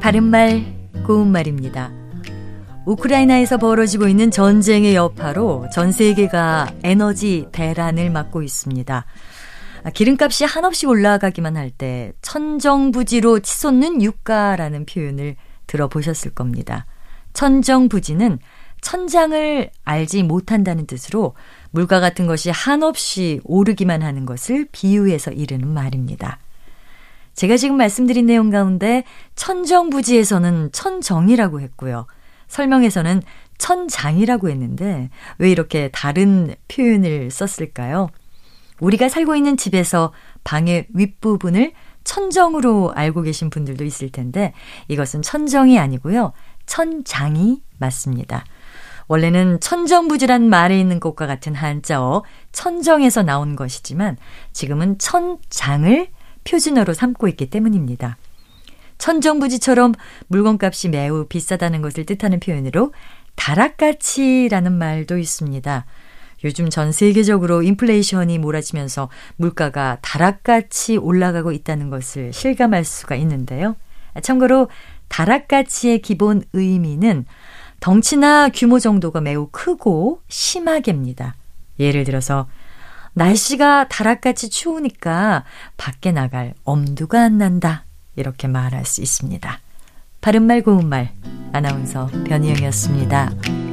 바른말, 고운말입니다. 우크라이나에서 벌어지고 있는 전쟁의 여파로 전 세계가 에너지 대란을 맞고 있습니다. 기름값이 한없이 올라가기만 할 때 천정부지로 치솟는 유가라는 표현을 들어보셨을 겁니다. 천정부지는 천장을 알지 못한다는 뜻으로 물가 같은 것이 한없이 오르기만 하는 것을 비유해서 이르는 말입니다. 제가 지금 말씀드린 내용 가운데 천정부지에서는 천정이라고 했고요. 설명에서는 천장이라고 했는데 왜 이렇게 다른 표현을 썼을까요? 우리가 살고 있는 집에서 방의 윗부분을 천정으로 알고 계신 분들도 있을 텐데 이것은 천정이 아니고요. 천장이 맞습니다. 원래는 천정부지란 말에 있는 것과 같은 한자어 천정에서 나온 것이지만 지금은 천장을 표준어로 삼고 있기 때문입니다. 천정부지처럼 물건값이 매우 비싸다는 것을 뜻하는 표현으로 다락가치라는 말도 있습니다. 요즘 전 세계적으로 인플레이션이 몰아치면서 물가가 다락같이 올라가고 있다는 것을 실감할 수가 있는데요. 참고로 다락가치의 기본 의미는 덩치나 규모 정도가 매우 크고 심하게입니다. 예를 들어서 날씨가 다락같이 추우니까 밖에 나갈 엄두가 안 난다. 이렇게 말할 수 있습니다. 바른말 고운말 아나운서 변희영이었습니다.